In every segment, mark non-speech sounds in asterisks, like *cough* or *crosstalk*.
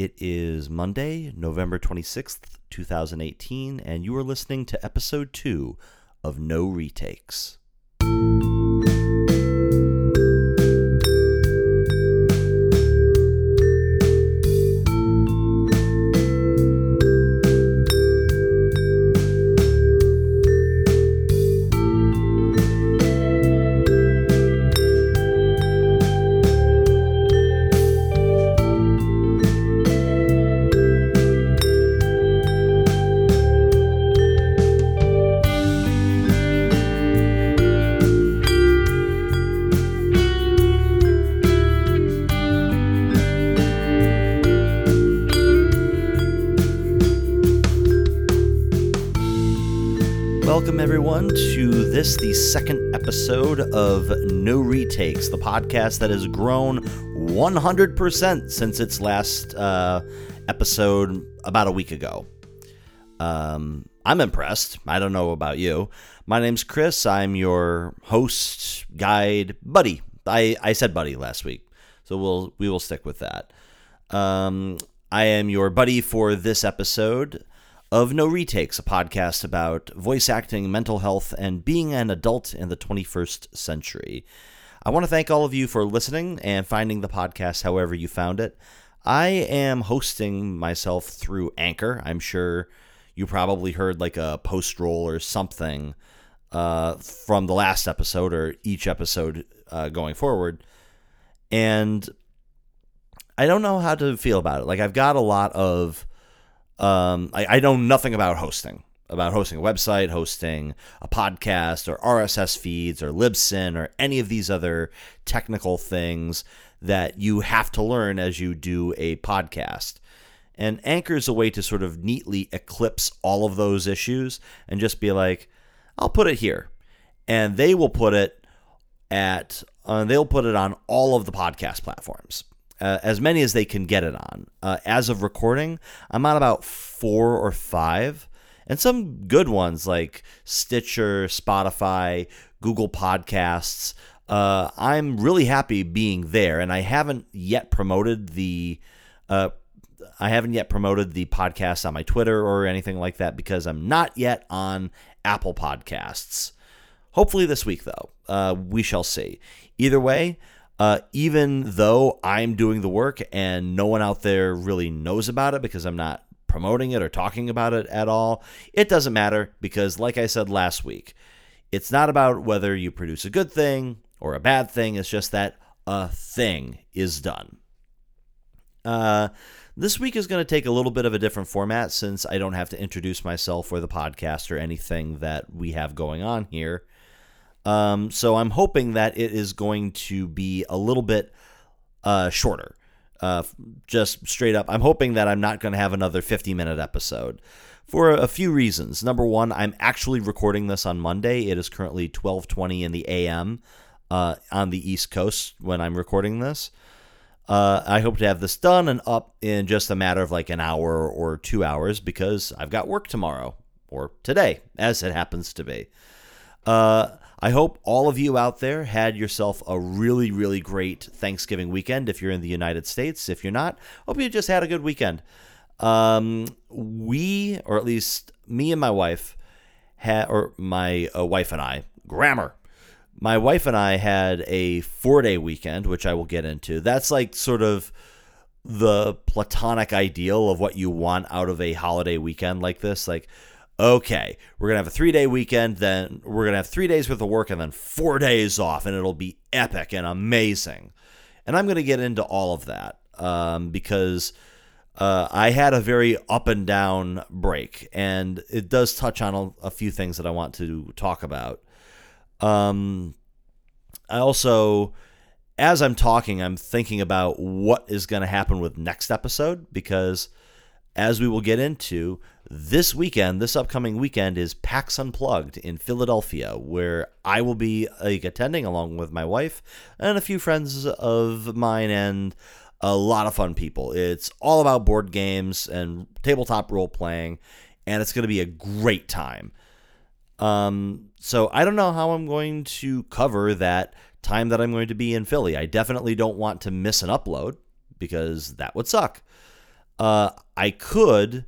It is Monday, November 26th, 2018, and you are listening to episode 2 of No Retakes. This, the second episode of No Retakes, the podcast that has grown 100% since its last uh, episode about a week ago. Um, I'm impressed. I don't know about you. My name's Chris. I'm your host, guide, buddy. I, I said buddy last week, so we'll we will stick with that. Um, I am your buddy for this episode of No Retakes, a podcast about voice acting, mental health, and being an adult in the 21st century. I want to thank all of you for listening and finding the podcast however you found it. I am hosting myself through Anchor. I'm sure you probably heard like a post roll or something uh, from the last episode or each episode uh, going forward. And I don't know how to feel about it. Like, I've got a lot of um, I, I know nothing about hosting, about hosting a website, hosting a podcast, or RSS feeds, or Libsyn, or any of these other technical things that you have to learn as you do a podcast. And Anchor is a way to sort of neatly eclipse all of those issues and just be like, I'll put it here. And they will put it at, uh, they'll put it on all of the podcast platforms uh, as many as they can get it on. Uh, as of recording, I'm on about four or five, and some good ones like Stitcher, Spotify, Google Podcasts. Uh, I'm really happy being there, and I haven't yet promoted the. Uh, I haven't yet promoted the podcast on my Twitter or anything like that because I'm not yet on Apple Podcasts. Hopefully this week, though. Uh, we shall see. Either way, uh, even though I'm doing the work and no one out there really knows about it because I'm not promoting it or talking about it at all, it doesn't matter because, like I said last week, it's not about whether you produce a good thing or a bad thing, it's just that a thing is done. Uh, this week is going to take a little bit of a different format since I don't have to introduce myself or the podcast or anything that we have going on here. Um, so I'm hoping that it is going to be a little bit uh, shorter. Uh, just straight up, I'm hoping that I'm not going to have another 50 minute episode for a few reasons. Number one, I'm actually recording this on Monday. It is currently 12:20 in the a.m. Uh, on the East Coast when I'm recording this. Uh, I hope to have this done and up in just a matter of like an hour or two hours because I've got work tomorrow or today, as it happens to be. Uh, I hope all of you out there had yourself a really, really great Thanksgiving weekend if you're in the United States. If you're not, hope you just had a good weekend. Um, we, or at least me and my wife, or my uh, wife and I, grammar. My wife and I had a four day weekend, which I will get into. That's like sort of the platonic ideal of what you want out of a holiday weekend like this. Like, okay, we're going to have a three day weekend, then we're going to have three days worth of work and then four days off, and it'll be epic and amazing. And I'm going to get into all of that um, because uh, I had a very up and down break, and it does touch on a, a few things that I want to talk about. Um, I also, as I'm talking, I'm thinking about what is going to happen with next episode because as we will get into, this weekend, this upcoming weekend, is PAX Unplugged in Philadelphia, where I will be like, attending along with my wife and a few friends of mine and a lot of fun people. It's all about board games and tabletop role playing, and it's going to be a great time. Um, so I don't know how I'm going to cover that time that I'm going to be in Philly. I definitely don't want to miss an upload because that would suck. uh, I could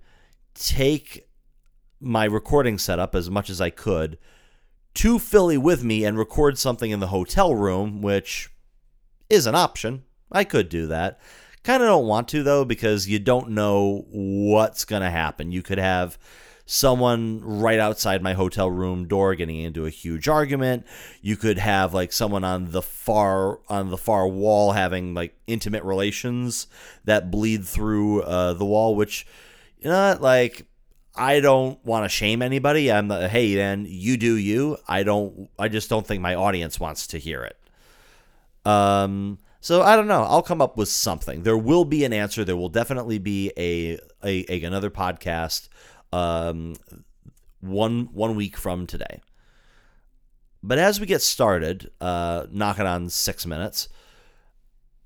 take my recording setup as much as I could to Philly with me and record something in the hotel room, which is an option. I could do that. Kind of don't want to, though, because you don't know what's going to happen. You could have someone right outside my hotel room door getting into a huge argument. You could have like someone on the far on the far wall having like intimate relations that bleed through uh, the wall, which you know, like I don't want to shame anybody. I'm the hey, then you do you. I don't. I just don't think my audience wants to hear it. Um. So I don't know. I'll come up with something. There will be an answer. There will definitely be a, a, a another podcast um, one one week from today. But as we get started, uh, knocking on six minutes,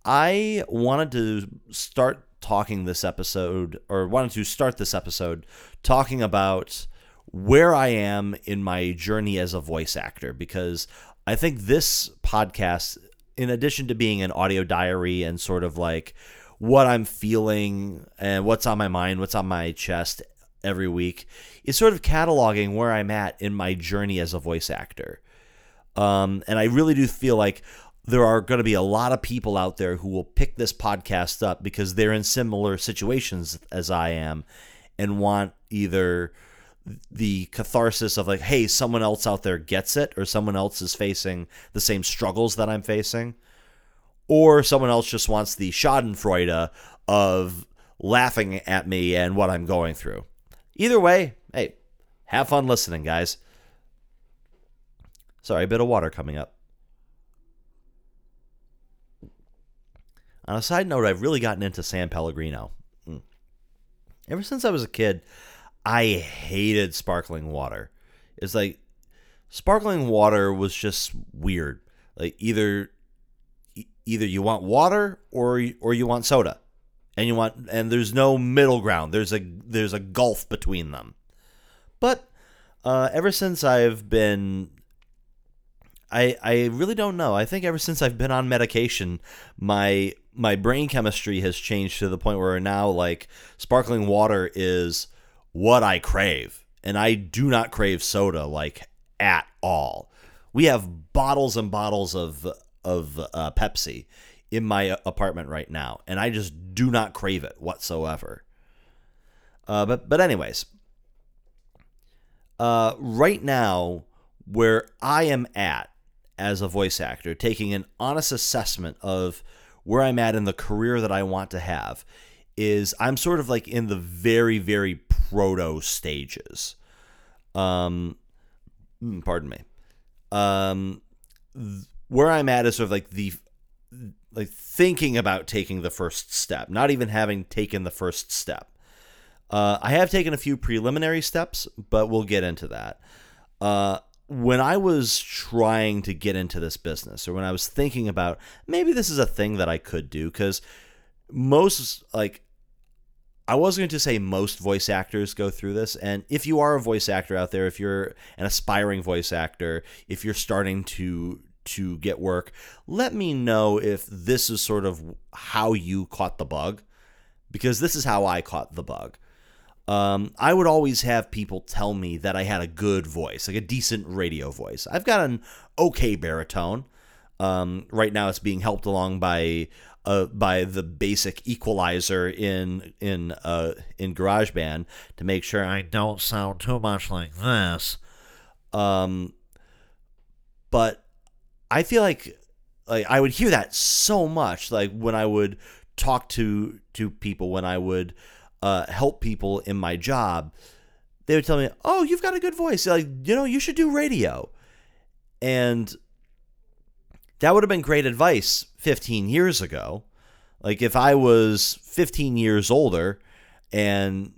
I wanted to start talking this episode, or wanted to start this episode talking about where I am in my journey as a voice actor, because I think this podcast, in addition to being an audio diary and sort of like what I'm feeling and what's on my mind, what's on my chest, every week is sort of cataloging where I'm at in my journey as a voice actor. Um, and I really do feel like there are going to be a lot of people out there who will pick this podcast up because they're in similar situations as I am and want either the catharsis of like, hey, someone else out there gets it, or someone else is facing the same struggles that I'm facing, or someone else just wants the Schadenfreude of laughing at me and what I'm going through. Either way, hey, have fun listening, guys. Sorry, a bit of water coming up. On a side note, I've really gotten into San Pellegrino. Mm. Ever since I was a kid, I hated sparkling water. It's like sparkling water was just weird. Like either either you want water or or you want soda and you want and there's no middle ground. There's a there's a gulf between them. But uh, ever since I've been I I really don't know. I think ever since I've been on medication, my my brain chemistry has changed to the point where now like sparkling water is what I crave. And I do not crave soda like at all. We have bottles and bottles of of uh, Pepsi in my apartment right now, and I just do not crave it whatsoever. Uh, but but anyways, uh, right now where I am at as a voice actor, taking an honest assessment of where I'm at in the career that I want to have, is I'm sort of like in the very very proto stages. Um, hmm, pardon me. Um, th- where I'm at is sort of like the like thinking about taking the first step, not even having taken the first step. Uh, I have taken a few preliminary steps, but we'll get into that. Uh, when I was trying to get into this business, or when I was thinking about maybe this is a thing that I could do, because most, like, I was going to say most voice actors go through this. And if you are a voice actor out there, if you're an aspiring voice actor, if you're starting to to get work. Let me know if this is sort of how you caught the bug, because this is how I caught the bug. Um, I would always have people tell me that I had a good voice, like a decent radio voice. I've got an okay baritone. Um, right now, it's being helped along by uh, by the basic equalizer in in uh, in GarageBand to make sure I don't sound too much like this. Um, but I feel like like I would hear that so much like when I would talk to to people when I would uh, help people in my job they would tell me oh you've got a good voice like you know you should do radio and that would have been great advice 15 years ago like if I was 15 years older and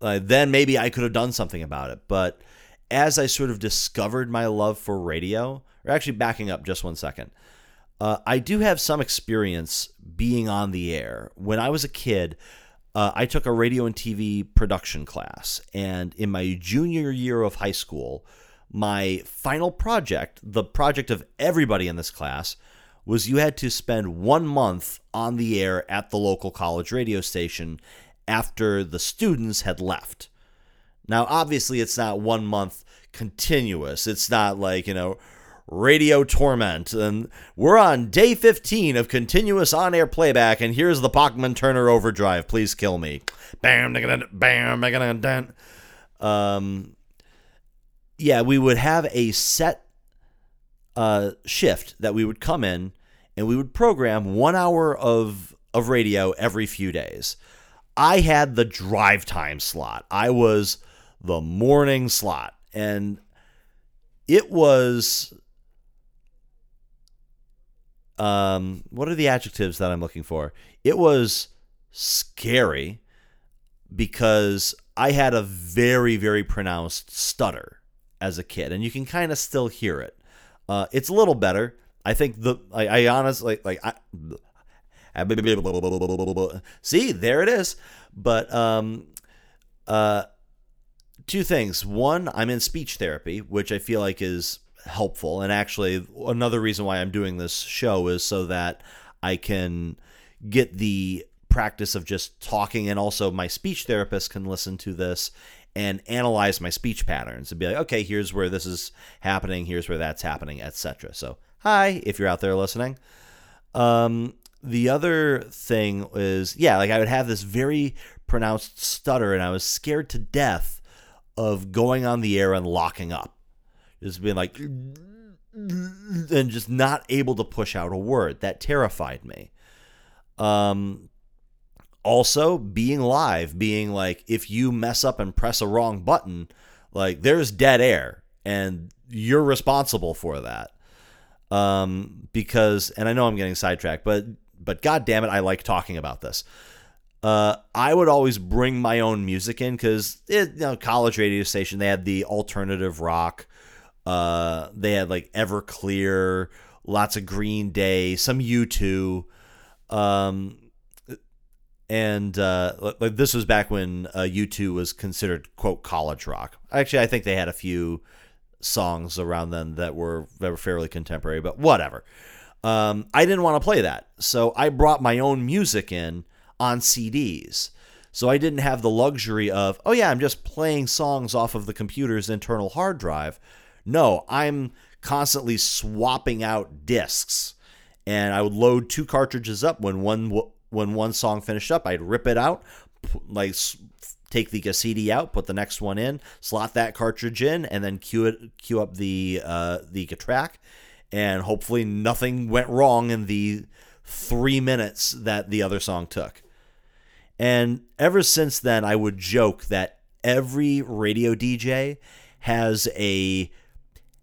uh, then maybe I could have done something about it but as I sort of discovered my love for radio or actually backing up just one second. Uh, I do have some experience being on the air. When I was a kid, uh, I took a radio and TV production class, and in my junior year of high school, my final project, the project of everybody in this class, was you had to spend one month on the air at the local college radio station after the students had left. Now, obviously, it's not one month continuous. It's not like, you know, radio torment. And we're on day 15 of continuous on air playback, and here's the Bachman Turner overdrive. Please kill me. Bam, bam, bam, um, yeah, we would have a set uh, shift that we would come in and we would program one hour of of radio every few days. I had the drive time slot. I was the morning slot, and it was um what are the adjectives that I'm looking for? It was scary because I had a very very pronounced stutter as a kid and you can kind of still hear it. Uh, it's a little better. I think the I, I honestly like I see there it is. But um uh two things. One, I'm in speech therapy, which I feel like is helpful. And actually, another reason why I'm doing this show is so that I can get the practice of just talking, and also my speech therapist can listen to this and analyze my speech patterns and be like, okay, here's where this is happening, here's where that's happening, etc. So, hi, if you're out there listening. Um, the other thing is, yeah, like I would have this very pronounced stutter, and I was scared to death of going on the air and locking up just being like and just not able to push out a word. That terrified me. Um also being live being like if you mess up and press a wrong button like there's dead air and you're responsible for that. Um because and i know i'm getting sidetracked but but god damn it i like talking about this. Uh, I would always bring my own music in because you know college radio station they had the alternative rock, uh, they had like Everclear, lots of Green Day, some U2, um, and uh, like this was back when uh, U2 was considered quote college rock. Actually, I think they had a few songs around then that were that were fairly contemporary, but whatever. Um, I didn't want to play that, so I brought my own music in on CDs. So I didn't have the luxury of, oh yeah, I'm just playing songs off of the computer's internal hard drive. No, I'm constantly swapping out discs. And I would load two cartridges up when one when one song finished up, I'd rip it out, like take the CD out, put the next one in, slot that cartridge in, and then cue it cue up the uh, the track, and hopefully nothing went wrong in the three minutes that the other song took. And ever since then, I would joke that every radio DJ has a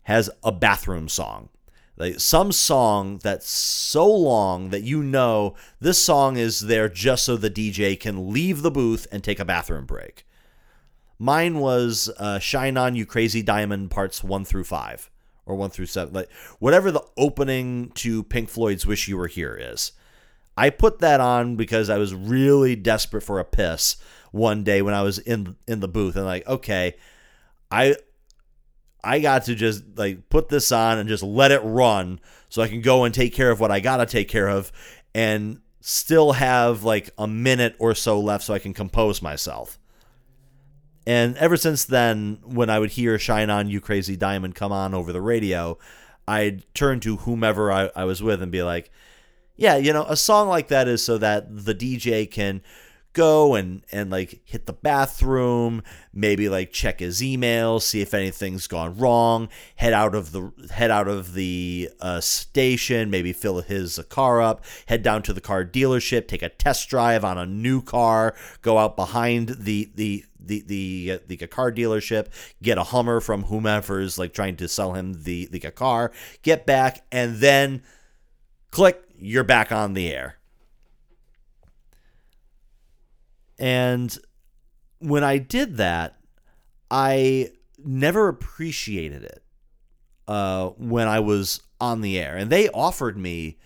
has a bathroom song. Like some song that's so long that you know this song is there just so the DJ can leave the booth and take a bathroom break. Mine was uh, "Shine On You Crazy Diamond" parts one through five, or one through seven, like whatever the opening to Pink Floyd's "Wish You Were Here" is. I put that on because I was really desperate for a piss one day when I was in in the booth and like, okay, I I got to just like put this on and just let it run so I can go and take care of what I got to take care of and still have like a minute or so left so I can compose myself. And ever since then, when I would hear Shine On You Crazy Diamond come on over the radio, I'd turn to whomever I, I was with and be like, yeah, you know, a song like that is so that the DJ can go and and like hit the bathroom, maybe like check his email, see if anything's gone wrong, head out of the head out of the uh, station, maybe fill his car up, head down to the car dealership, take a test drive on a new car, go out behind the the the the uh, the car dealership, get a Hummer from whomever's like trying to sell him the the car, get back, and then click, you're back on the air. And when I did that, I never appreciated it uh, when I was on the air. And they offered me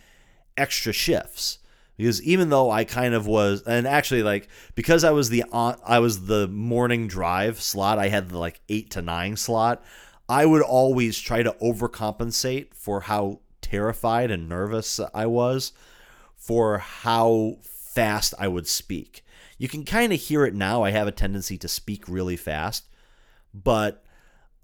extra shifts because even though I kind of was, and actually like because I was the on, I was the morning drive slot. I had the like eight to nine slot. I would always try to overcompensate for how terrified and nervous I was for how fast I would speak You can kind of hear it now. I have a tendency to speak really fast, but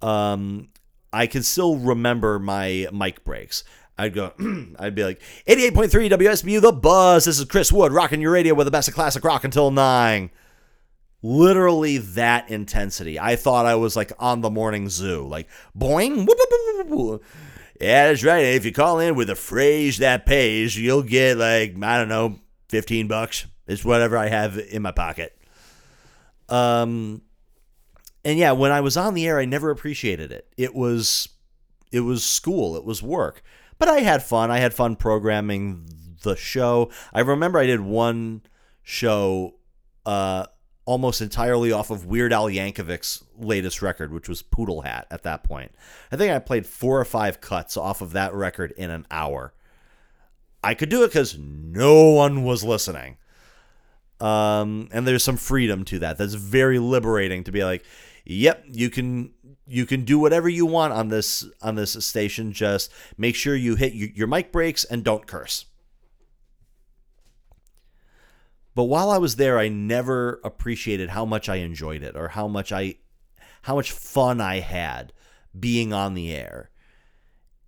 um, I can still remember my mic breaks. I'd go, *clears throat* I'd be like, 88.3 WSBU, The Buzz. This is Chris Wood, rocking your radio with the best of classic rock until 9. Literally that intensity. I thought I was like on the morning zoo, like boing. Whoop, whoop, whoop, yeah, that's right. If you call in with a phrase that pays, you'll get like, I don't know, 15 bucks. It's whatever I have in my pocket. Um, and yeah, when I was on the air, I never appreciated it. It was, it was school. It was work. But I had fun. I had fun programming the show. I remember I did one show uh, almost entirely off of Weird Al Yankovic's latest record, which was Poodle Hat at that point. I think I played four or five cuts off of that record in an hour. I could do it because no one was listening. Um, and there's some freedom to that. That's very liberating to be like, yep, you can you can do whatever you want on this on this station. Just make sure you hit your, your mic breaks and don't curse. But while I was there, I never appreciated how much I enjoyed it or how much I how much fun I had being on the air.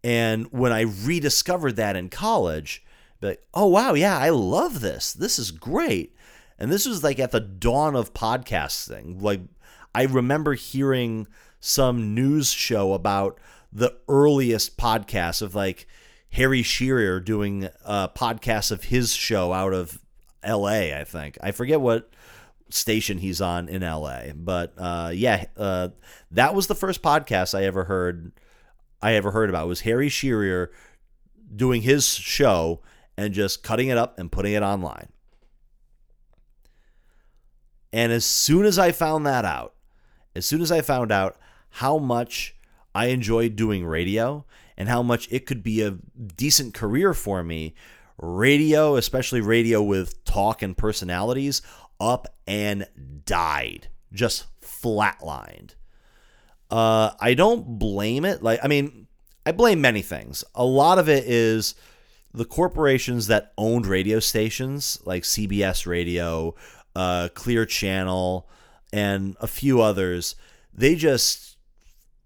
And when I rediscovered that in college, like, oh wow, yeah, I love this. This is great. And this was like at the dawn of podcasting. Like I remember hearing some news show about the earliest podcasts of like Harry Shearer doing a podcast of his show out of LA, I think. I forget what station he's on in LA, but uh, yeah, uh, that was the first podcast I ever heard. I ever heard about it was Harry Shearer doing his show and just cutting it up and putting it online. And as soon as I found that out, as soon as I found out how much I enjoyed doing radio and how much it could be a decent career for me, radio, especially radio with talk and personalities, up and died, just flatlined. Uh, I don't blame it. Like, I mean, I blame many things. A lot of it is the corporations that owned radio stations, like CBS Radio, uh, Clear Channel, and a few others. They just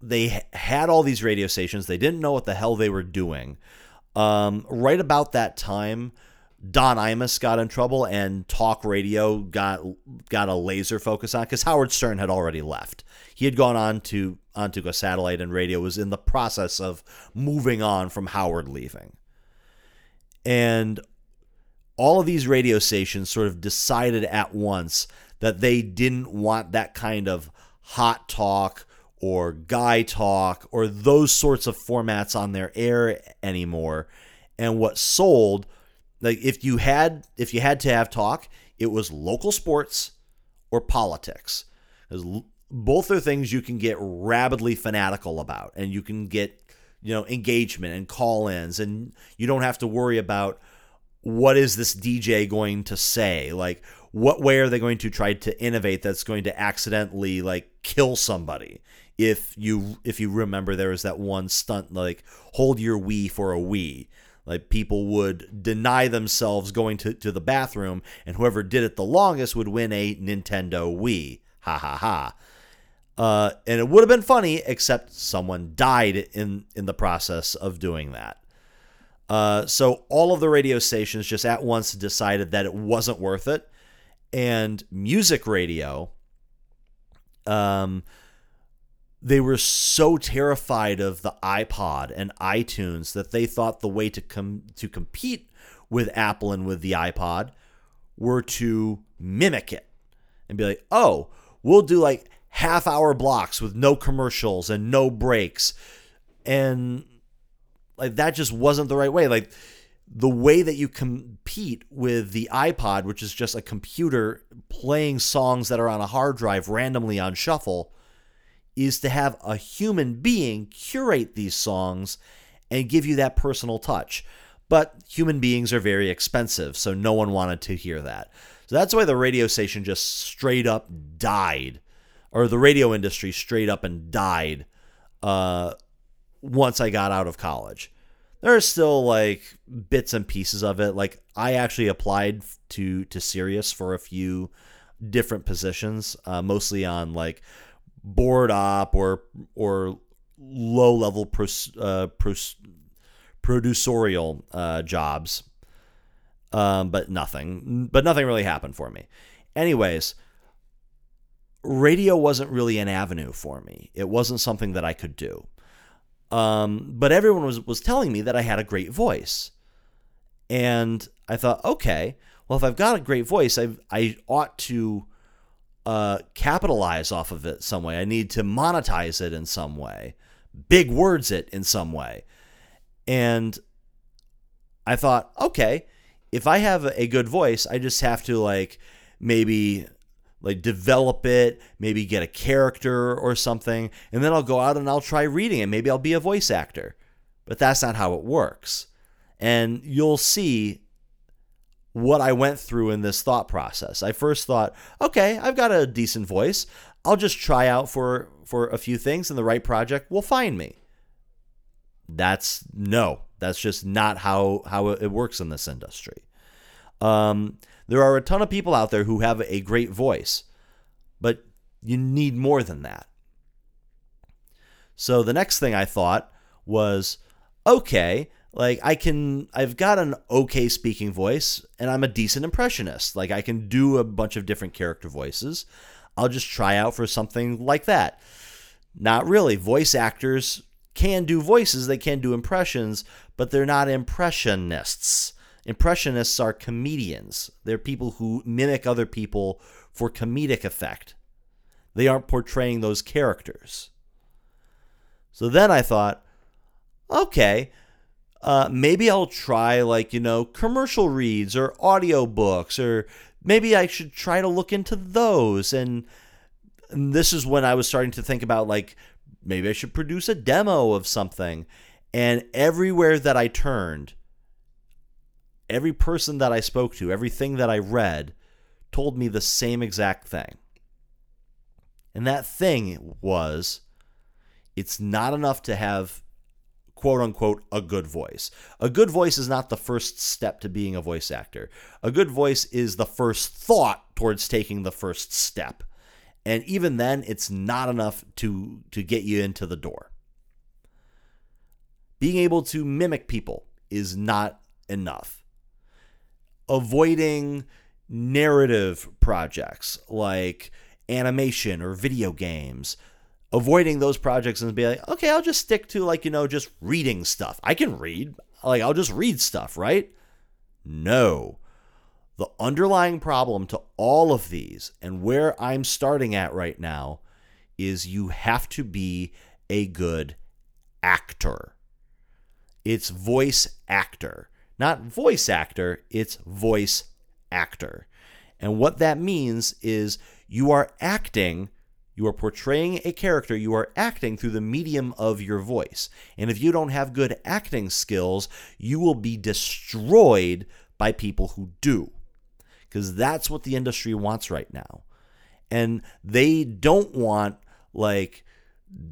they had all these radio stations. They didn't know what the hell they were doing. Um, right about that time, Don Imus got in trouble, and talk radio got got a laser focus on because Howard Stern had already left. He had gone on to onto a satellite, and radio was in the process of moving on from Howard leaving. And all of these radio stations sort of decided at once that they didn't want that kind of hot talk or guy talk or those sorts of formats on their air anymore. And what sold, like if you had if you had to have talk, it was local sports or politics. Both are things you can get rabidly fanatical about, and you can get you know engagement and call-ins, and you don't have to worry about what is this DJ going to say, like what way are they going to try to innovate that's going to accidentally like kill somebody if you if you remember there was that one stunt like hold your Wii for a Wii. Like people would deny themselves going to, to the bathroom, and whoever did it the longest would win a Nintendo Wii. Ha ha ha. Uh, and it would have been funny, except someone died in in the process of doing that. Uh, so all of the radio stations just at once decided that it wasn't worth it, and music radio, um, they were so terrified of the iPod and iTunes that they thought the way to come to compete with Apple and with the iPod were to mimic it and be like, "Oh, we'll do like half hour blocks with no commercials and no breaks." And like that just wasn't the right way. Like the way that you compete with the iPod, which is just a computer playing songs that are on a hard drive randomly on shuffle, is to have a human being curate these songs and give you that personal touch. But human beings are very expensive, so no one wanted to hear that. So that's why the radio station just straight up died, or the radio industry straight up and died uh, once I got out of college. There are still like bits and pieces of it. Like I actually applied to to Sirius for a few different positions, uh, mostly on like board op or or low level pro, uh, pro, producerial uh, jobs, um, but nothing. But nothing really happened for me. Anyways, radio wasn't really an avenue for me. It wasn't something that I could do. Um, but everyone was was telling me that I had a great voice, and I thought, okay, well, if I've got a great voice, I I ought to uh, capitalize off of it some way. I need to monetize it in some way, big words it in some way. And I thought, okay, if I have a good voice, I just have to like maybe like develop it, maybe get a character or something, and then I'll go out and I'll try reading it. Maybe I'll be a voice actor. But that's not how it works. And you'll see what I went through in this thought process. I first thought, okay, I've got a decent voice. I'll just try out for for a few things and the right project will find me. That's no, that's just not how how it works in this industry. Um, there are a ton of people out there who have a great voice, but you need more than that. So the next thing I thought was, okay, like I can I've got an okay speaking voice and I'm a decent impressionist. Like I can do a bunch of different character voices. I'll just try out for something like that. Not really. Voice actors can do voices, they can do impressions, but they're not impressionists. Impressionists are comedians. They're people who mimic other people for comedic effect. They aren't portraying those characters. So then I thought, okay, uh, maybe I'll try like, you know, commercial reads or audiobooks, or maybe I should try to look into those. And, and this is when I was starting to think about like, maybe I should produce a demo of something. And everywhere that I turned, every person that I spoke to, everything that I read, told me the same exact thing. And that thing was it's not enough to have quote unquote a good voice. A good voice is not the first step to being a voice actor. A good voice is the first thought towards taking the first step. And even then it's not enough to to get you into the door. Being able to mimic people is not enough. Avoiding narrative projects like animation or video games avoiding those projects and be like, okay, I'll just stick to like, you know, just reading stuff. I can read. Like, I'll just read stuff, right? No. The underlying problem to all of these and where I'm starting at right now is you have to be a good actor. It's voice actor. Not voice actor, it's voice actor. And what that means is you are acting you are portraying a character, you are acting through the medium of your voice. And if you don't have good acting skills, you will be destroyed by people who do. Because that's what the industry wants right now. And they don't want, like,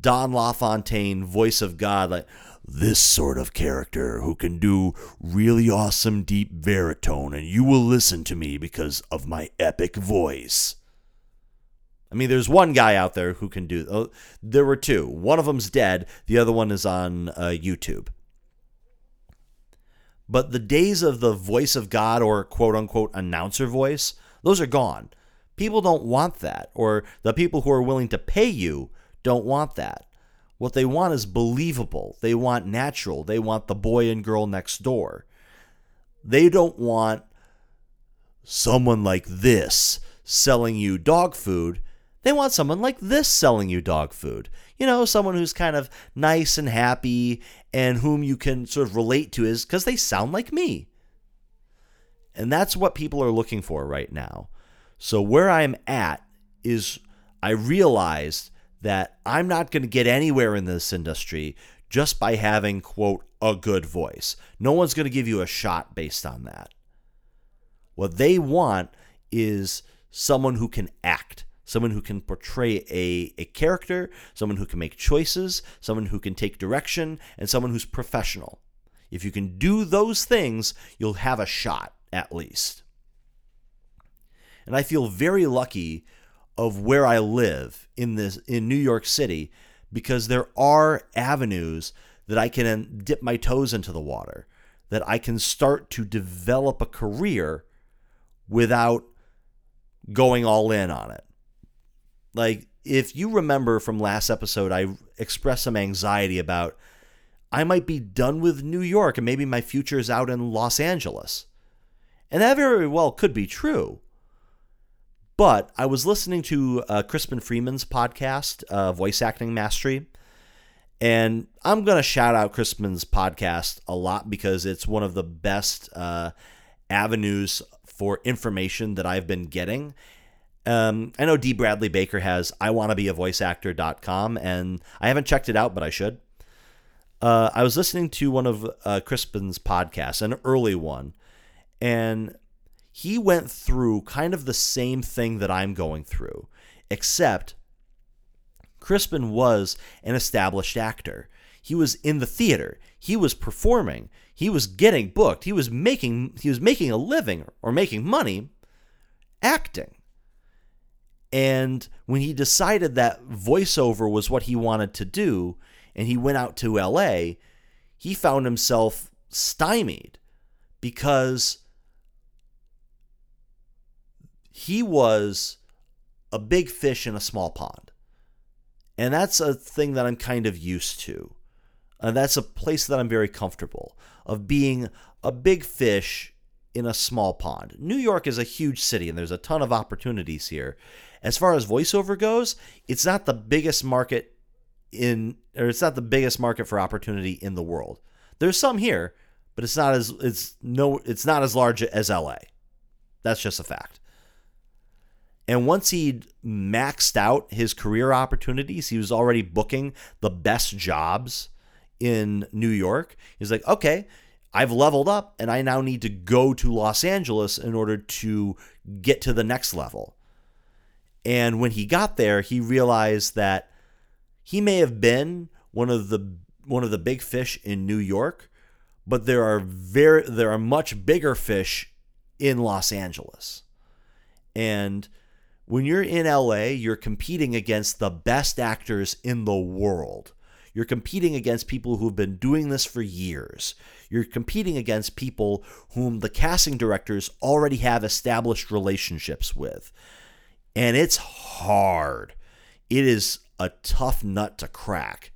Don LaFontaine, voice of God, like, this sort of character who can do really awesome deep baritone, and you will listen to me because of my epic voice. I mean, there's one guy out there who can do. Oh, there were two. One of them's dead. The other one is on uh, YouTube. But the days of the voice of God or quote unquote announcer voice, those are gone. People don't want that, or the people who are willing to pay you don't want that. What they want is believable. They want natural. They want the boy and girl next door. They don't want someone like this selling you dog food they want someone like this selling you dog food. You know, someone who's kind of nice and happy and whom you can sort of relate to is because they sound like me. And that's what people are looking for right now. So, where I'm at is I realized that I'm not going to get anywhere in this industry just by having, quote, a good voice. No one's going to give you a shot based on that. What they want is someone who can act, someone who can portray a, a character, someone who can make choices, someone who can take direction, and someone who's professional. If you can do those things, you'll have a shot at least. And I feel very lucky of where I live in this in New York City because there are avenues that I can dip my toes into the water, that I can start to develop a career without going all in on it. Like if you remember from last episode I expressed some anxiety about I might be done with New York and maybe my future is out in Los Angeles. And that very well could be true. But I was listening to uh, Crispin Freeman's podcast, uh, Voice Acting Mastery. And I'm going to shout out Crispin's podcast a lot because it's one of the best uh, avenues for information that I've been getting. Um, I know D. Bradley Baker has I want to be a voice actor.com, and I haven't checked it out, but I should. Uh, I was listening to one of uh, Crispin's podcasts, an early one, and he went through kind of the same thing that I'm going through, except Crispin was an established actor. He was in the theater. He was performing. He was getting booked. He was making he was making a living or making money acting. And when he decided that voiceover was what he wanted to do, and he went out to LA, he found himself stymied because he was a big fish in a small pond. And that's a thing that I'm kind of used to. And that's a place that I'm very comfortable of being a big fish in a small pond. New York is a huge city and there's a ton of opportunities here. As far as voiceover goes, it's not the biggest market in or it's not the biggest market for opportunity in the world. There's some here, but it's not as it's no it's not as large as LA. That's just a fact. And once he'd maxed out his career opportunities, he was already booking the best jobs in New York. He's like, okay, I've leveled up and I now need to go to Los Angeles in order to get to the next level. And when he got there, he realized that he may have been one of the one of the big fish in New York, but there are very there are much bigger fish in Los Angeles. And when you're in LA, you're competing against the best actors in the world. You're competing against people who've been doing this for years. You're competing against people whom the casting directors already have established relationships with. And it's hard. It is a tough nut to crack.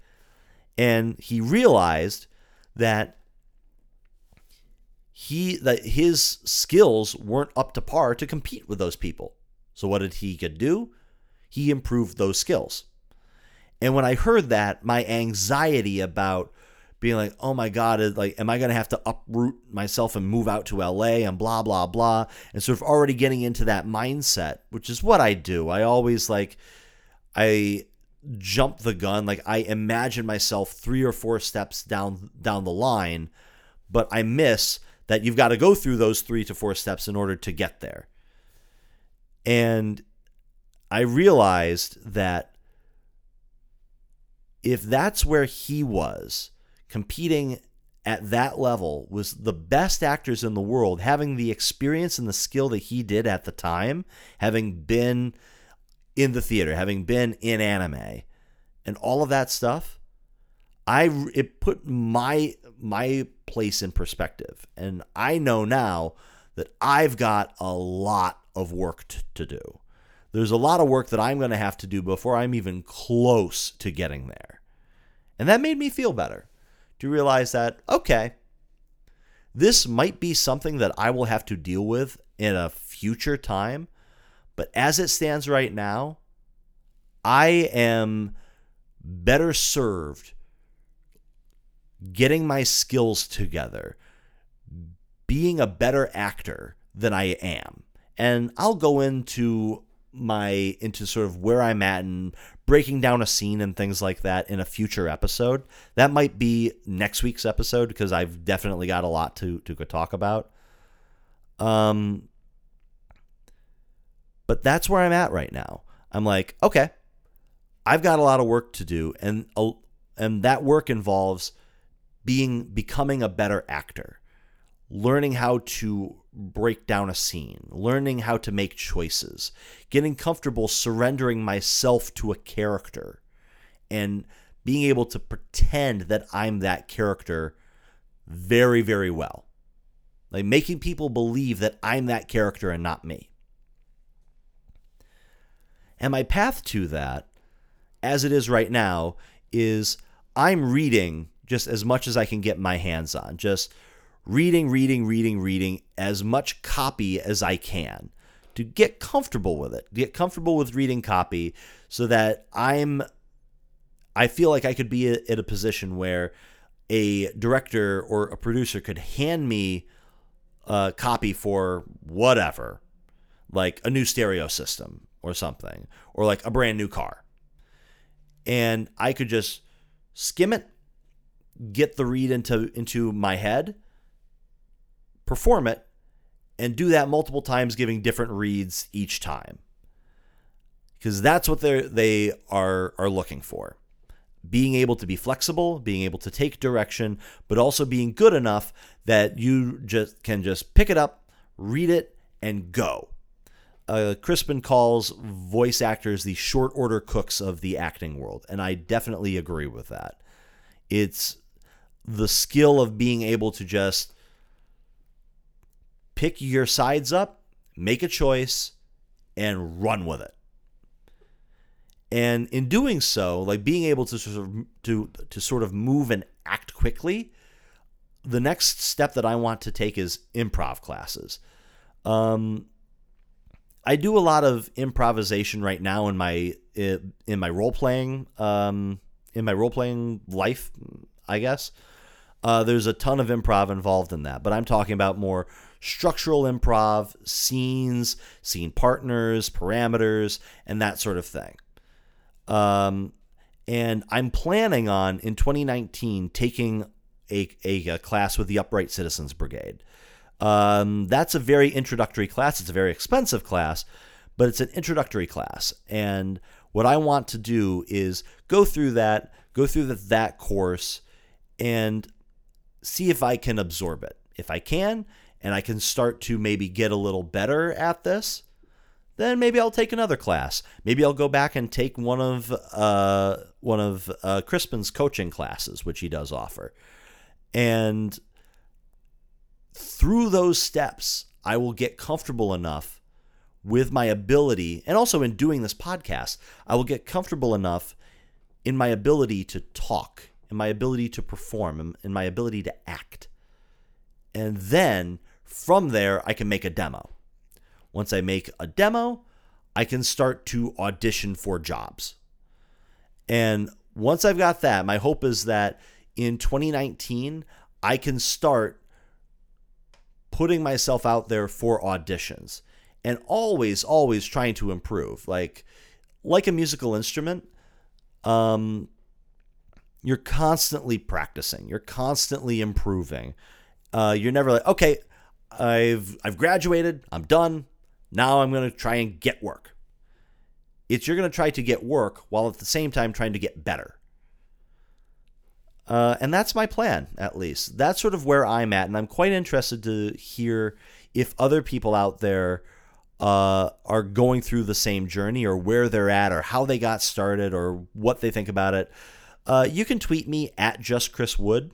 And he realized that he that his skills weren't up to par to compete with those people. So what did he could do? He improved those skills. And when I heard that, my anxiety about being like, oh my God, like, am I going to have to uproot myself and move out to LA and blah, blah, blah. And sort of already getting into that mindset, which is what I do. I always like, I jump the gun. Like I imagine myself three or four steps down, down the line, but I miss that you've got to go through those three to four steps in order to get there. And I realized that if that's where he was competing at that level was the best actors in the world having the experience and the skill that he did at the time having been in the theater having been in anime and all of that stuff i it put my my place in perspective. And i know now that i've got a lot of work t- to do. There's a lot of work that I'm going to have to do before I'm even close to getting there. And that made me feel better to realize that, okay, this might be something that I will have to deal with in a future time. But as it stands right now, I am better served getting my skills together, being a better actor than I am and I'll go into my into sort of where I'm at and breaking down a scene and things like that in a future episode. That might be next week's episode because I've definitely got a lot to to talk about. Um but that's where I'm at right now. I'm like, okay, I've got a lot of work to do and and that work involves being becoming a better actor learning how to break down a scene, learning how to make choices, getting comfortable surrendering myself to a character, and being able to pretend that I'm that character very, very well. Like making people believe that I'm that character and not me. And my path to that, as it is right now, is I'm reading just as much as I can get my hands on. Just reading, reading, reading, reading as much copy as I can to get comfortable with it, get comfortable with reading copy so that I'm I feel like I could be at a position where a director or a producer could hand me a copy for whatever, like a new stereo system or something, or like a brand new car. And I could just skim it, get the read into into my head, perform it, and do that multiple times, giving different reads each time. Because that's what they they are are looking for. Being able to be flexible, being able to take direction, but also being good enough that you just can just pick it up, read it, and go. Uh, Crispin calls voice actors the short order cooks of the acting world, and I definitely agree with that. It's the skill of being able to just pick your sides up, make a choice, and run with it. And in doing so, like being able to sort of to to sort of move and act quickly, the next step that I want to take is improv classes. Um, I do a lot of improvisation right now in my in my role playing um, in my role playing life, I guess. Uh, there's a ton of improv involved in that, but I'm talking about more structural improv, scenes, scene partners, parameters, and that sort of thing. Um, and I'm planning on in 2019 taking a, a, a class with the Upright Citizens Brigade. Um, that's a very introductory class. It's a very expensive class, but it's an introductory class. And what I want to do is go through that, go through the, that course, and see if I can absorb it. If I can, and I can start to maybe get a little better at this, then maybe I'll take another class. Maybe I'll go back and take one of uh, one of uh, Crispin's coaching classes, which he does offer. And through those steps, I will get comfortable enough with my ability, and also in doing this podcast, I will get comfortable enough in my ability to talk, in my ability to perform, in my ability to act. And then from there, I can make a demo. Once I make a demo, I can start to audition for jobs. And once I've got that, my hope is that in 2019, I can start putting myself out there for auditions and always always trying to improve like like a musical instrument um you're constantly practicing you're constantly improving uh you're never like okay I've I've graduated. I'm done. Now I'm going to try and get work. It's you're going to try to get work while at the same time trying to get better. Uh, and that's my plan, at least. That's sort of where I'm at, and I'm quite interested to hear if other people out there uh, are going through the same journey, or where they're at, or how they got started, or what they think about it. Uh, you can tweet me at just Chris Wood,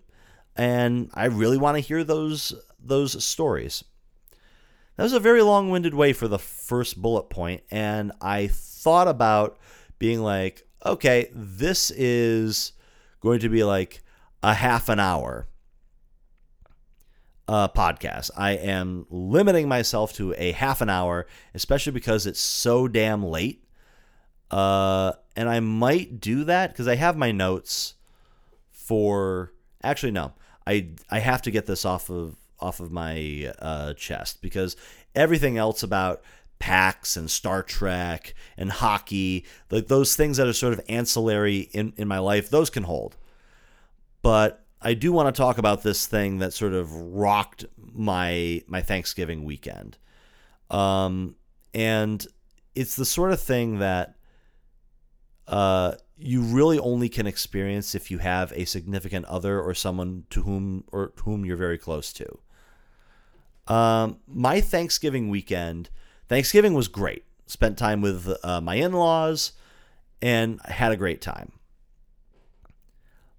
and I really want to hear those those stories. That was a very long winded way for the first bullet point, and I thought about being like, okay, this is going to be like a half an hour uh, podcast. I am limiting myself to a half an hour, especially because it's so damn late. Uh, and I might do that because I have my notes for. Actually, no. I I have to get this off of off of my uh, chest because everything else about PAX and Star Trek and hockey, like those things that are sort of ancillary in, in my life, those can hold. But I do want to talk about this thing that sort of rocked my my Thanksgiving weekend. Um, and it's the sort of thing that uh, you really only can experience if you have a significant other or someone to whom or whom you're very close to. Um, my Thanksgiving weekend, Thanksgiving was great. Spent time with uh, my in laws and had a great time.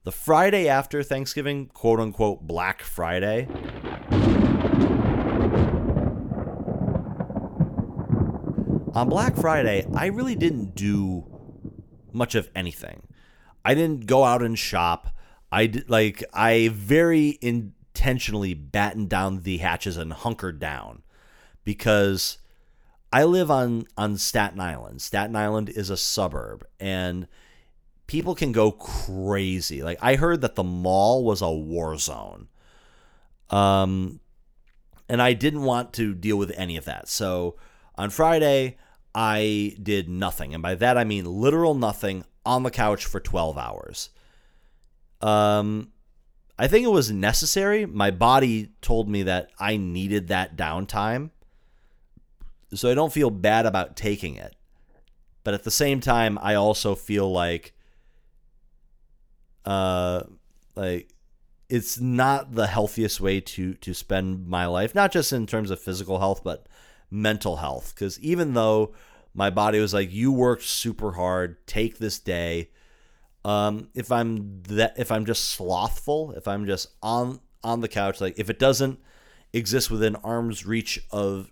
The Friday after Thanksgiving, quote unquote Black Friday, on Black Friday, I really didn't do much of anything. I didn't go out and shop. I did, like I very intentionally battened down the hatches and hunkered down because I live on on Staten Island. Staten Island is a suburb and people can go crazy. Like I heard that the mall was a war zone. Um and I didn't want to deal with any of that. So on Friday, I did nothing. And by that I mean literal nothing on the couch for 12 hours. Um I think it was necessary. My body told me that I needed that downtime. So I don't feel bad about taking it. But at the same time, I also feel like uh like it's not the healthiest way to to spend my life, not just in terms of physical health, but mental health cuz even though my body was like you worked super hard, take this day. Um if I'm that if I'm just slothful, if I'm just on on the couch like if it doesn't exist within arm's reach of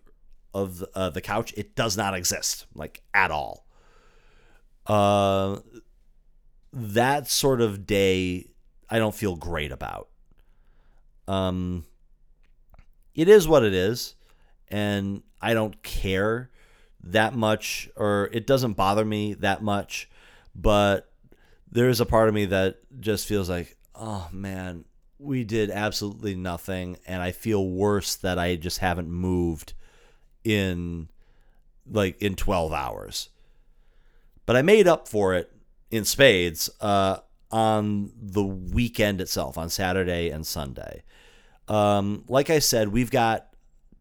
of uh, the couch, it does not exist like at all. Uh that sort of day I don't feel great about. Um it is what it is and I don't care that much or it doesn't bother me that much, but there is a part of me that just feels like, "Oh man, we did absolutely nothing and I feel worse that I just haven't moved in like in 12 hours." But I made up for it in spades uh, on the weekend itself, on Saturday and Sunday. Um, like I said, we've got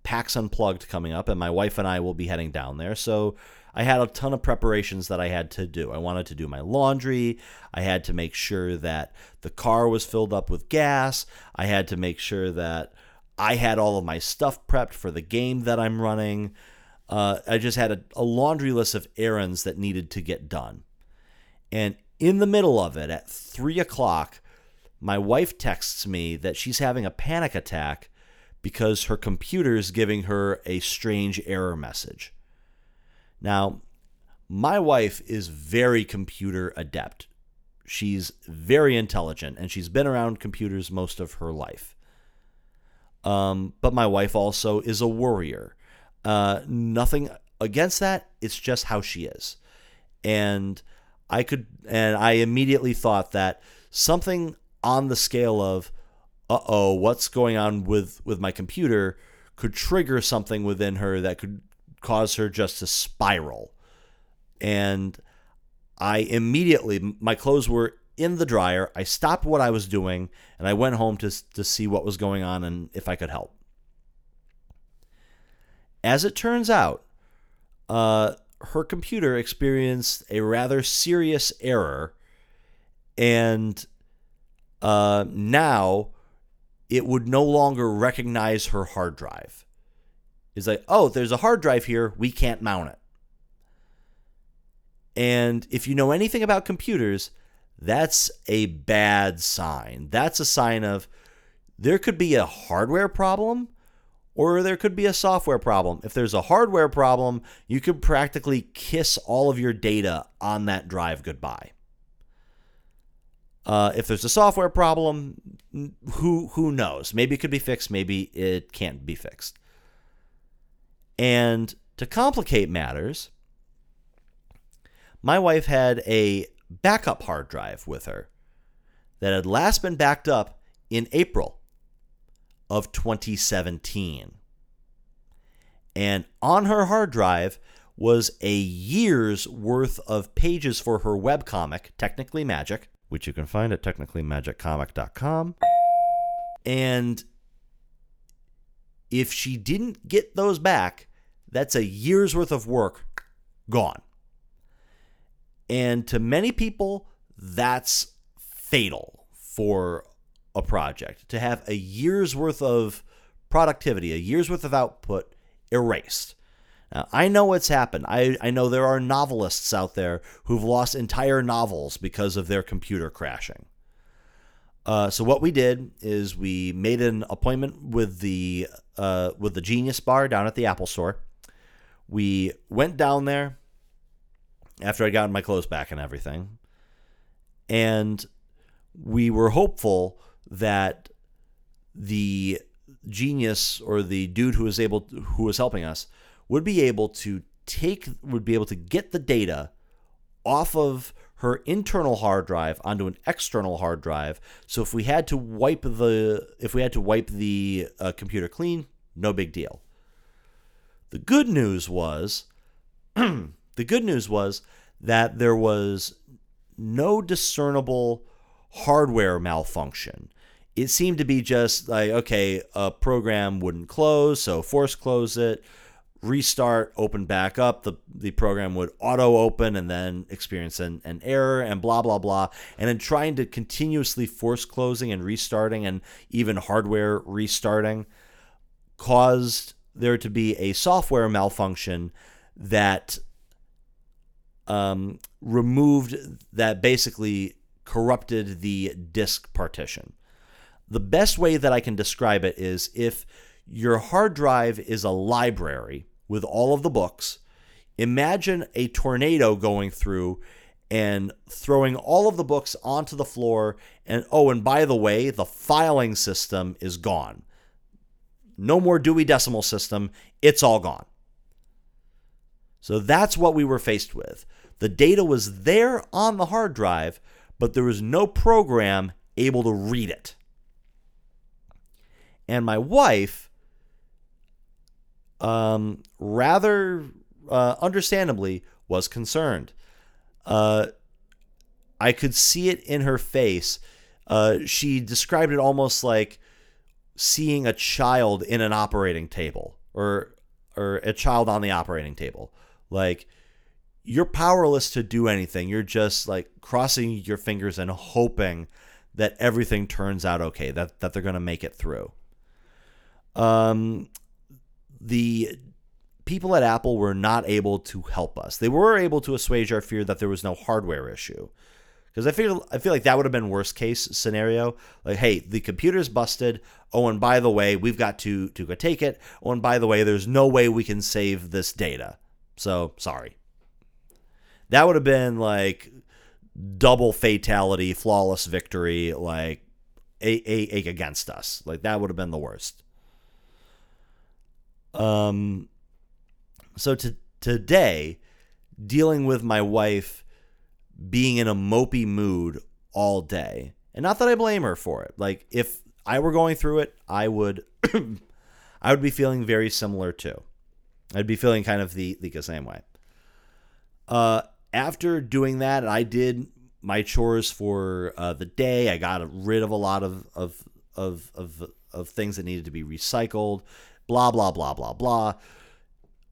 PAX Unplugged coming up, and my wife and I will be heading down there. So I had a ton of preparations that I had to do. I wanted to do my laundry. I had to make sure that the car was filled up with gas. I had to make sure that I had all of my stuff prepped for the game that I'm running. Uh, I just had a, a laundry list of errands that needed to get done. And in the middle of it, at three o'clock, my wife texts me that she's having a panic attack because her computer is giving her a strange error message. Now, my wife is very computer adept. She's very intelligent and she's been around computers most of her life. Um, but my wife also is a worrier. Uh, nothing against that, it's just how she is. And I could, and I immediately thought that something on the scale of, uh oh, what's going on with with my computer, could trigger something within her that could cause her just to spiral. And I immediately, my clothes were in the dryer. I stopped what I was doing and I went home to to see what was going on and if I could help. As it turns out, uh, her computer experienced a rather serious error, and uh, now it would no longer recognize her hard drive. It's like, oh, there's a hard drive here, we can't mount it. And if you know anything about computers, that's a bad sign. That's a sign of there could be a hardware problem or there could be a software problem. If there's a hardware problem, you could practically kiss all of your data on that drive goodbye. Uh, if there's a software problem, who who knows? Maybe it could be fixed. Maybe it can't be fixed. And to complicate matters, my wife had a backup hard drive with her that had last been backed up in April of 2017. And on her hard drive was a year's worth of pages for her webcomic, Technically Magic, which you can find at technicallymagiccomic.com. And if she didn't get those back, that's a year's worth of work gone. And to many people, that's fatal for a project. To have a year's worth of productivity, a year's worth of output erased. Now, I know what's happened. I, I know there are novelists out there who've lost entire novels because of their computer crashing. Uh, so what we did is we made an appointment with the uh, with the Genius Bar down at the Apple Store. We went down there after I got my clothes back and everything, and we were hopeful that the genius or the dude who was able to, who was helping us would be able to take would be able to get the data off of her internal hard drive onto an external hard drive. So if we had to wipe the if we had to wipe the uh, computer clean, no big deal. The good news was *clears throat* the good news was that there was no discernible hardware malfunction. It seemed to be just like okay, a program wouldn't close, so force close it restart, open back up, the, the program would auto open and then experience an, an error and blah, blah, blah. And then trying to continuously force closing and restarting and even hardware restarting caused there to be a software malfunction that um, removed, that basically corrupted the disk partition. The best way that I can describe it is if your hard drive is a library with all of the books. Imagine a tornado going through and throwing all of the books onto the floor. And oh, and by the way, the filing system is gone. No more Dewey Decimal System. It's all gone. So that's what we were faced with. The data was there on the hard drive, but there was no program able to read it. And my wife um, rather uh, understandably, was concerned. Uh, I could see it in her face. Uh, she described it almost like seeing a child in an operating table or or a child on the operating table. Like you're powerless to do anything. You're just like crossing your fingers and hoping that everything turns out okay, that that they're going to make it through. Um the people at Apple were not able to help us. They were able to assuage our fear that there was no hardware issue. Because I feel I feel like that would have been worst case scenario. Like, hey, the computer's busted. Oh, and by the way, we've got to to go take it. Oh, and by the way, there's no way we can save this data. So sorry. That would have been like double fatality, flawless victory, like a, a, a against us. Like that would have been the worst. Um, so to, today, dealing with my wife being in a mopey mood all day, and not that I blame her for it. Like if I were going through it, I would, *clears throat* I would be feeling very similar too. I'd be feeling kind of the the same way. Uh, after doing that, I did my chores for uh, the day. I got rid of a lot of of of of, of things that needed to be recycled blah, blah, blah, blah, blah.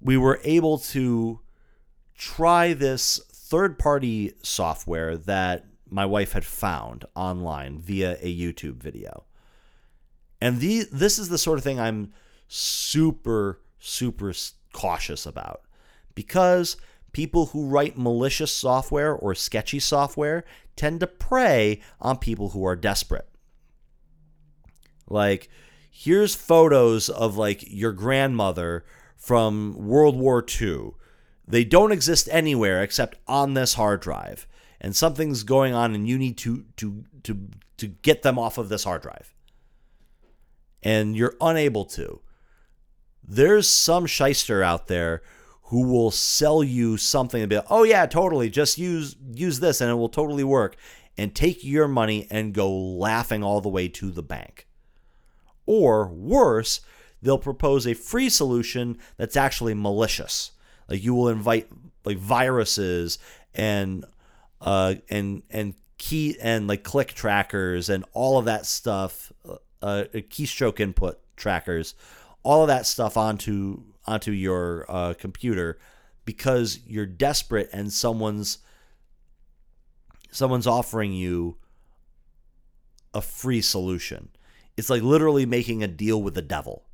We were able to try this third party software that my wife had found online via a YouTube video. And the, this is the sort of thing I'm super, super cautious about because people who write malicious software or sketchy software tend to prey on people who are desperate. Like, here's photos of like your grandmother from World War II. They don't exist anywhere except on this hard drive. And something's going on and you need to to to to get them off of this hard drive. And you're unable to. There's some shyster out there who will sell you something and be like, oh yeah, totally, just use use this and it will totally work. And take your money and go laughing all the way to the bank. Or worse, they'll propose a free solution that's actually malicious. Like you will invite like viruses and uh, and and key and like click trackers and all of that stuff, uh, uh keystroke input trackers, all of that stuff onto onto your uh, computer because you're desperate and someone's someone's offering you a free solution. It's like literally making a deal with the devil.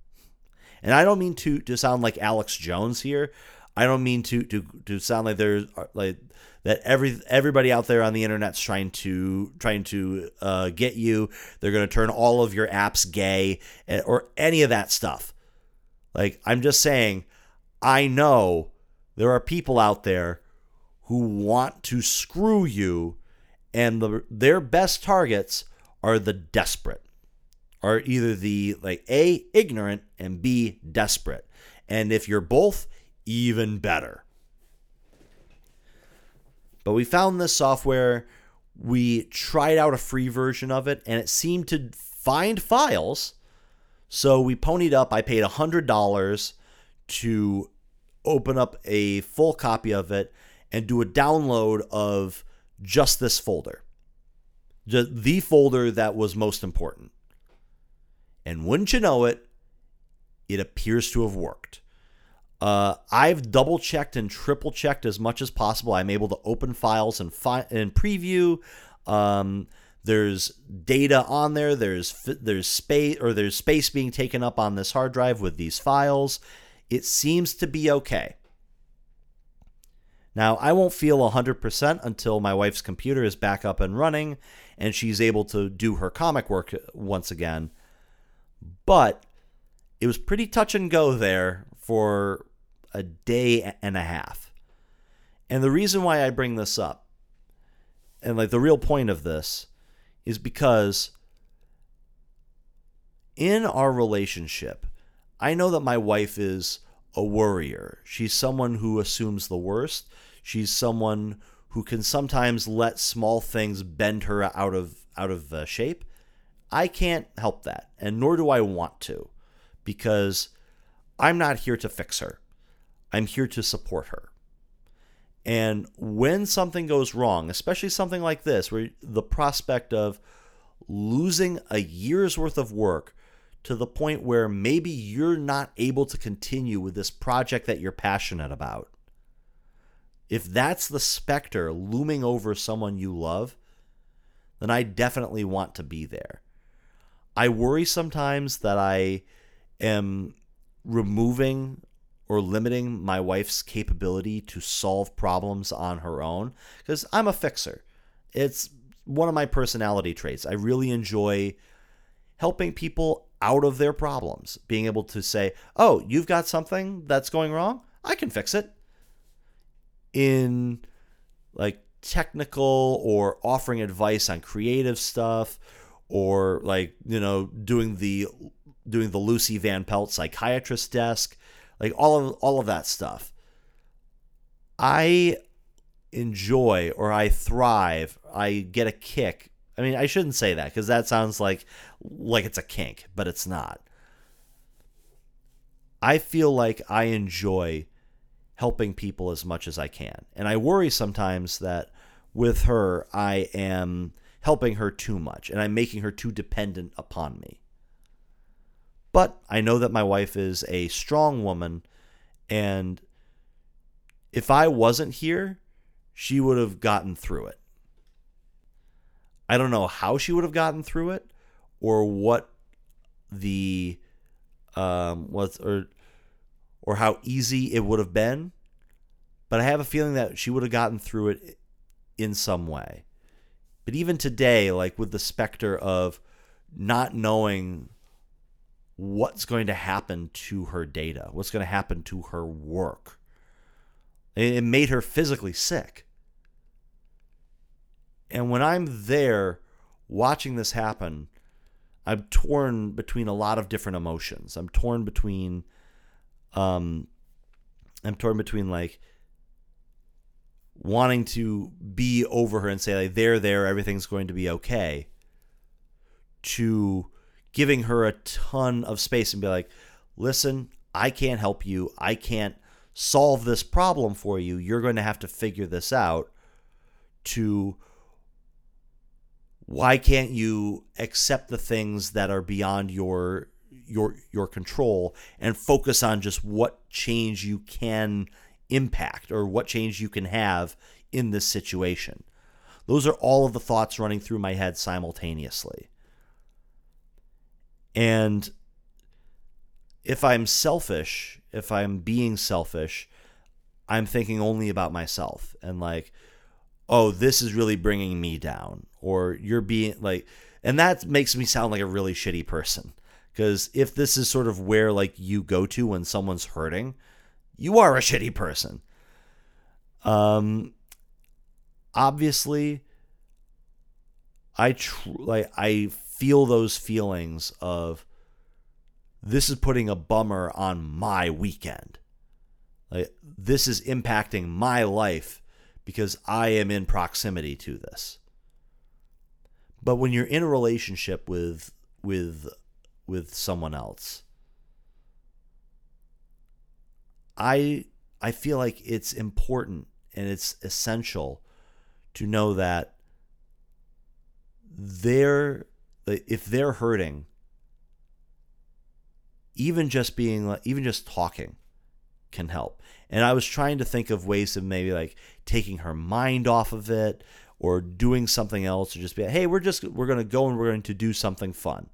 And I don't mean to to sound like Alex Jones here. I don't mean to to to sound like there's like that every everybody out there on the internet's trying to trying to uh, get you. They're going to turn all of your apps gay eh, or any of that stuff. Like I'm just saying, I know there are people out there who want to screw you, and the, their best targets are the desperate, are either the like a ignorant and b desperate. And if you're both, even better. But we found this software. We tried out a free version of it, and it seemed to find files. So we ponied up. I paid $100 to open up a full copy of it and do a download of just this folder. The folder that was most important. And wouldn't you know it, it appears to have worked. Uh, I've double checked and triple checked as much as possible. I'm able to open files and fi- and preview. Um, there's data on there. There's there's space or there's space being taken up on this hard drive with these files. It seems to be okay. Now, I won't feel 100% until my wife's computer is back up and running and she's able to do her comic work once again. But it was pretty touch and go there for a day and a half. And the reason why I bring this up, and like the real point of this, is because in our relationship, I know that my wife is a worrier. She's someone who assumes the worst. She's someone who can sometimes let small things bend her out of out of uh, shape. I can't help that, and nor do I want to, because I'm not here to fix her. I'm here to support her. And when something goes wrong, especially something like this, where the prospect of losing a year's worth of work to the point where maybe you're not able to continue with this project that you're passionate about, if that's the specter looming over someone you love, then I definitely want to be there. I worry sometimes that I am removing or limiting my wife's capability to solve problems on her own because I'm a fixer. It's one of my personality traits. I really enjoy helping people out of their problems, being able to say, "Oh, you've got something that's going wrong? I can fix it." In like technical or offering advice on creative stuff or like, you know, doing the doing the Lucy Van Pelt psychiatrist desk like all of all of that stuff. I enjoy or I thrive, I get a kick. I mean, I shouldn't say that because that sounds like like it's a kink, but it's not. I feel like I enjoy helping people as much as I can. And I worry sometimes that with her I am helping her too much and I'm making her too dependent upon me. But I know that my wife is a strong woman, and if I wasn't here, she would have gotten through it. I don't know how she would have gotten through it or what the um what or or how easy it would have been, but I have a feeling that she would have gotten through it in some way. But even today, like with the specter of not knowing what's going to happen to her data, what's going to happen to her work. It made her physically sick. And when I'm there watching this happen, I'm torn between a lot of different emotions. I'm torn between um I'm torn between like wanting to be over her and say like they're there everything's going to be okay to giving her a ton of space and be like, listen, I can't help you. I can't solve this problem for you. You're going to have to figure this out. To why can't you accept the things that are beyond your your your control and focus on just what change you can impact or what change you can have in this situation. Those are all of the thoughts running through my head simultaneously. And if I'm selfish, if I'm being selfish, I'm thinking only about myself and like, oh, this is really bringing me down, or you're being like, and that makes me sound like a really shitty person. Because if this is sort of where like you go to when someone's hurting, you are a shitty person. Um, obviously, I tr- like I feel those feelings of this is putting a bummer on my weekend. Like this is impacting my life because I am in proximity to this. But when you're in a relationship with with with someone else, I I feel like it's important and it's essential to know that they're if they're hurting even just being even just talking can help. And i was trying to think of ways of maybe like taking her mind off of it or doing something else or just be like, hey we're just we're going to go and we're going to do something fun.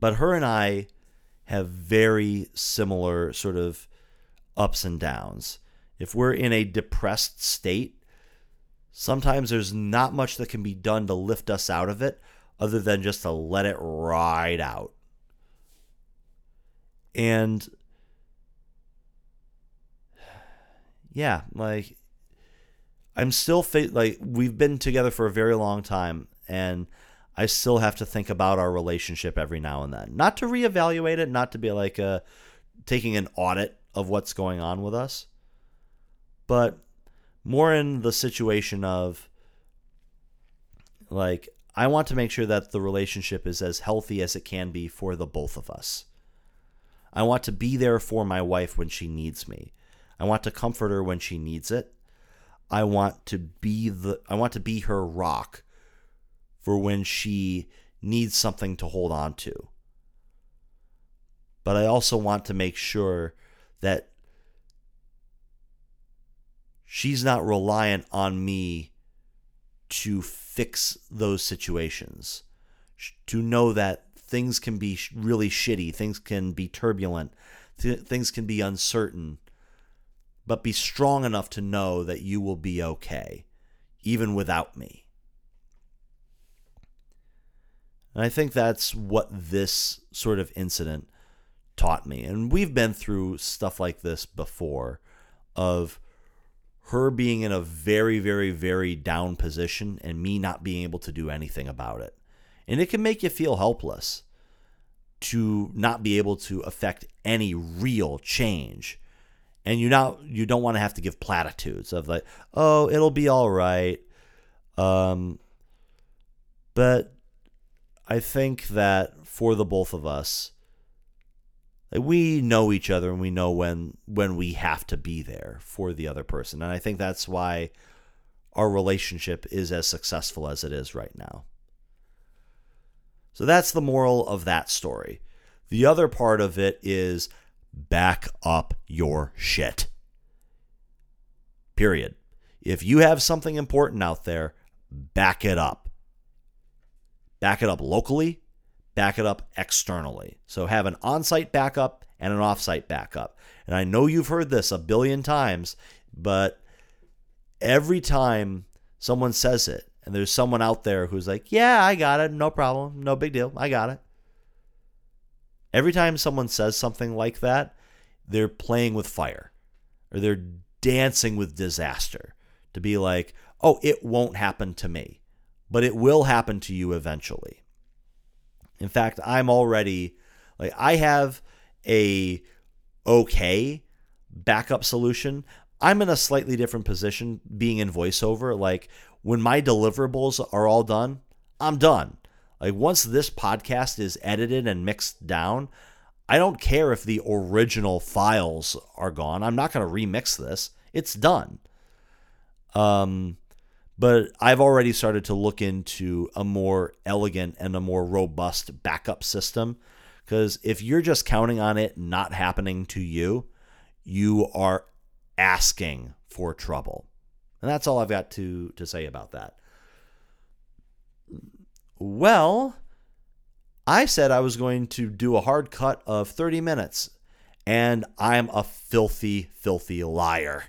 But her and i have very similar sort of ups and downs if we're in a depressed state sometimes there's not much that can be done to lift us out of it other than just to let it ride out. And yeah, like I'm still fa- like we've been together for a very long time and I still have to think about our relationship every now and then. Not to reevaluate it, not to be like a, uh, taking an audit of what's going on with us, but more in the situation of like I want to make sure that the relationship is as healthy as it can be for the both of us. I want to be there for my wife when she needs me. I want to comfort her when she needs it. I want to be the I want to be her rock for when she needs something to hold on to. But I also want to make sure that she's not reliant on me to fix those situations. To know that things can be really shitty, things can be turbulent, th- things can be uncertain, but be strong enough to know that you will be okay, even without me. And I think that's what this sort of incident taught me. And we've been through stuff like this before of her being in a very, very, very down position and me not being able to do anything about it. And it can make you feel helpless to not be able to affect any real change. And you not you don't want to have to give platitudes of like, oh, it'll be all right. Um, but I think that for the both of us, we know each other and we know when when we have to be there for the other person. And i think that's why our relationship is as successful as it is right now. So that's the moral of that story. The other part of it is back up your shit. Period. If you have something important out there back it up back it up locally back it up externally. So have an on site backup and an off site backup. And I know you've heard this a billion times, but every time someone says it, and there's someone out there who's like, Yeah, I got it. No problem. No big deal. I got it. Every time someone says something like that, they're playing with fire or they're dancing with disaster to be like, Oh, it won't happen to me, but it will happen to you eventually. In fact, I'm already like I have a okay backup solution. I'm in a slightly different position being in voiceover. Like when my deliverables are all done, I'm done. Like once this podcast is edited and mixed down, I don't care if the original files are gone. I'm not going to remix this. It's done. Um but I've already started to look into a more elegant and a more robust backup system because if you're just counting on it not happening to you, you are asking for trouble. And that's all I've got to, to say about that. Well, I said I was going to do a hard cut of 30 minutes, and I'm a filthy, filthy liar.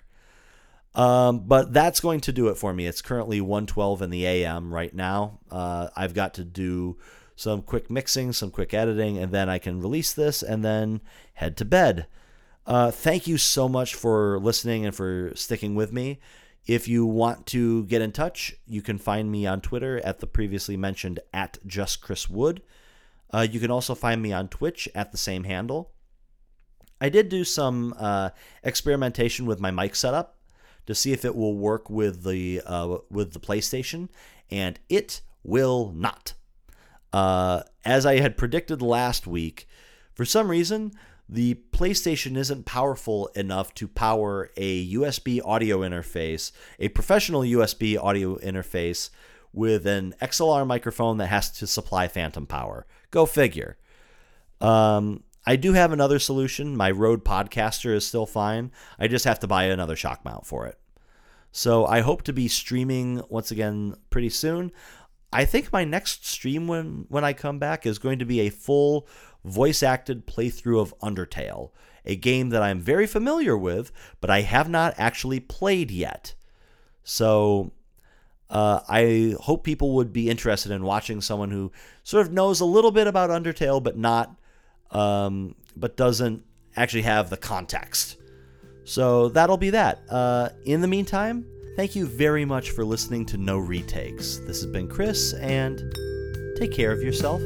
Um, but that's going to do it for me. It's currently 1:12 in the a.m. right now. Uh, I've got to do some quick mixing, some quick editing, and then I can release this and then head to bed. Uh, thank you so much for listening and for sticking with me. If you want to get in touch, you can find me on Twitter at the previously mentioned at just Chris Wood. Uh, you can also find me on Twitch at the same handle. I did do some uh, experimentation with my mic setup to see if it will work with the uh, with the PlayStation, and it will not. Uh, as I had predicted last week, for some reason the PlayStation isn't powerful enough to power a USB audio interface, a professional USB audio interface with an XLR microphone that has to supply phantom power. Go figure. Um, I do have another solution. My Rode Podcaster is still fine. I just have to buy another shock mount for it. So I hope to be streaming once again pretty soon. I think my next stream when when I come back is going to be a full voice acted playthrough of Undertale, a game that I'm very familiar with, but I have not actually played yet. So uh, I hope people would be interested in watching someone who sort of knows a little bit about Undertale, but not, um, but doesn't actually have the context. So that'll be that. Uh, in the meantime, thank you very much for listening to No Retakes. This has been Chris, and take care of yourself